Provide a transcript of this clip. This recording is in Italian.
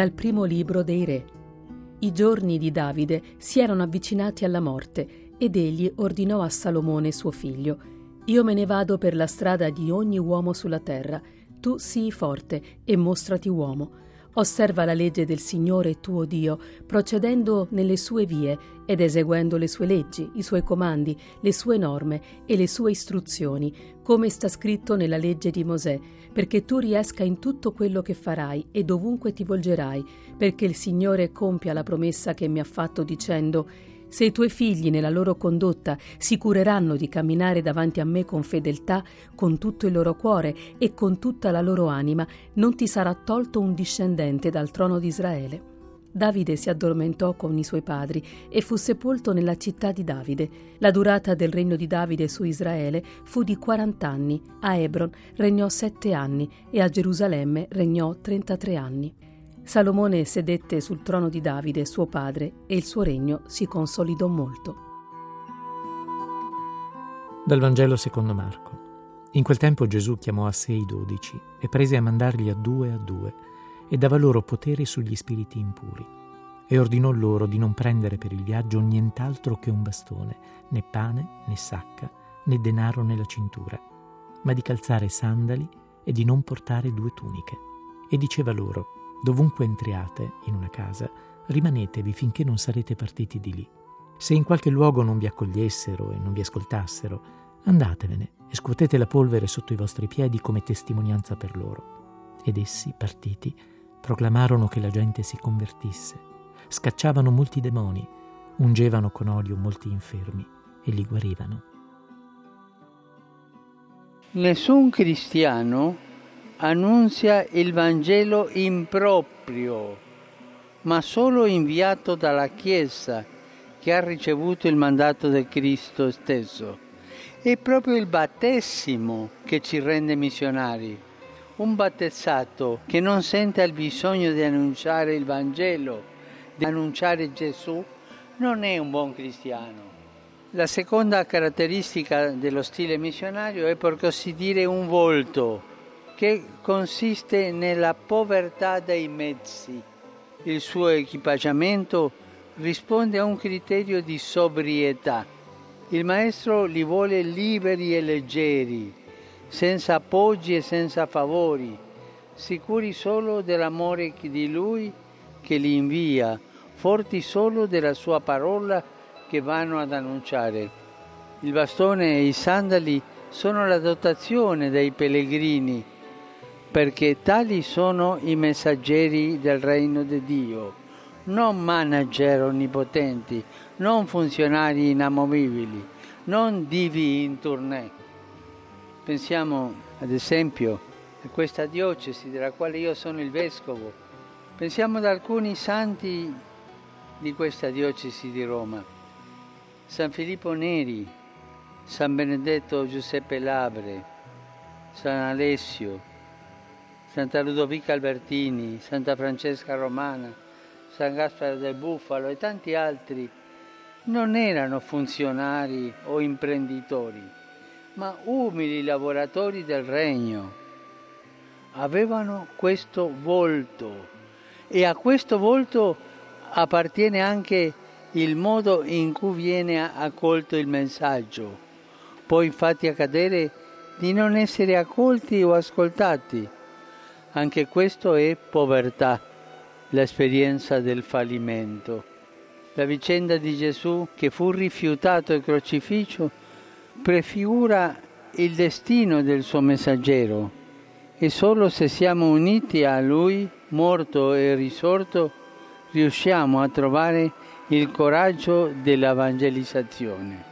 Dal primo libro dei Re. I giorni di Davide si erano avvicinati alla morte ed egli ordinò a Salomone suo figlio, Io me ne vado per la strada di ogni uomo sulla terra, tu sii forte e mostrati uomo Osserva la legge del Signore tuo Dio, procedendo nelle sue vie ed eseguendo le sue leggi, i suoi comandi, le sue norme e le sue istruzioni, come sta scritto nella legge di Mosè, perché tu riesca in tutto quello che farai e dovunque ti volgerai, perché il Signore compia la promessa che mi ha fatto dicendo se i tuoi figli nella loro condotta si cureranno di camminare davanti a me con fedeltà, con tutto il loro cuore e con tutta la loro anima, non ti sarà tolto un discendente dal trono di Israele. Davide si addormentò con i suoi padri e fu sepolto nella città di Davide. La durata del regno di Davide su Israele fu di 40 anni, a Hebron regnò sette anni e a Gerusalemme regnò 33 anni. Salomone sedette sul trono di Davide, suo padre, e il suo regno si consolidò molto. Dal Vangelo secondo Marco. In quel tempo Gesù chiamò a sé i dodici e prese a mandarli a due a due e dava loro potere sugli spiriti impuri e ordinò loro di non prendere per il viaggio nient'altro che un bastone, né pane, né sacca, né denaro nella cintura, ma di calzare sandali e di non portare due tuniche. E diceva loro, Dovunque entriate in una casa, rimanetevi finché non sarete partiti di lì. Se in qualche luogo non vi accogliessero e non vi ascoltassero, andatevene e scuotete la polvere sotto i vostri piedi come testimonianza per loro. Ed essi, partiti, proclamarono che la gente si convertisse, scacciavano molti demoni, ungevano con olio molti infermi e li guarivano. Nessun cristiano annunzia il Vangelo improprio, ma solo inviato dalla Chiesa che ha ricevuto il mandato del Cristo stesso. È proprio il battesimo che ci rende missionari. Un battezzato che non sente il bisogno di annunciare il Vangelo, di annunciare Gesù, non è un buon cristiano. La seconda caratteristica dello stile missionario è per così dire un volto che consiste nella povertà dei mezzi. Il suo equipaggiamento risponde a un criterio di sobrietà. Il maestro li vuole liberi e leggeri, senza appoggi e senza favori, sicuri solo dell'amore di lui che li invia, forti solo della sua parola che vanno ad annunciare. Il bastone e i sandali sono la dotazione dei pellegrini perché tali sono i messaggeri del regno di Dio, non manager onnipotenti, non funzionari inamovibili, non divi in tournée. Pensiamo ad esempio a questa diocesi della quale io sono il vescovo, pensiamo ad alcuni santi di questa diocesi di Roma, San Filippo Neri, San Benedetto Giuseppe Labre, San Alessio, Santa Ludovica Albertini, Santa Francesca Romana, San Gasparo del Bufalo e tanti altri non erano funzionari o imprenditori, ma umili lavoratori del regno. Avevano questo volto e a questo volto appartiene anche il modo in cui viene accolto il messaggio. Può infatti accadere di non essere accolti o ascoltati anche questo è povertà, l'esperienza del fallimento. La vicenda di Gesù che fu rifiutato e crocifisso prefigura il destino del suo messaggero e solo se siamo uniti a Lui, morto e risorto, riusciamo a trovare il coraggio dell'evangelizzazione.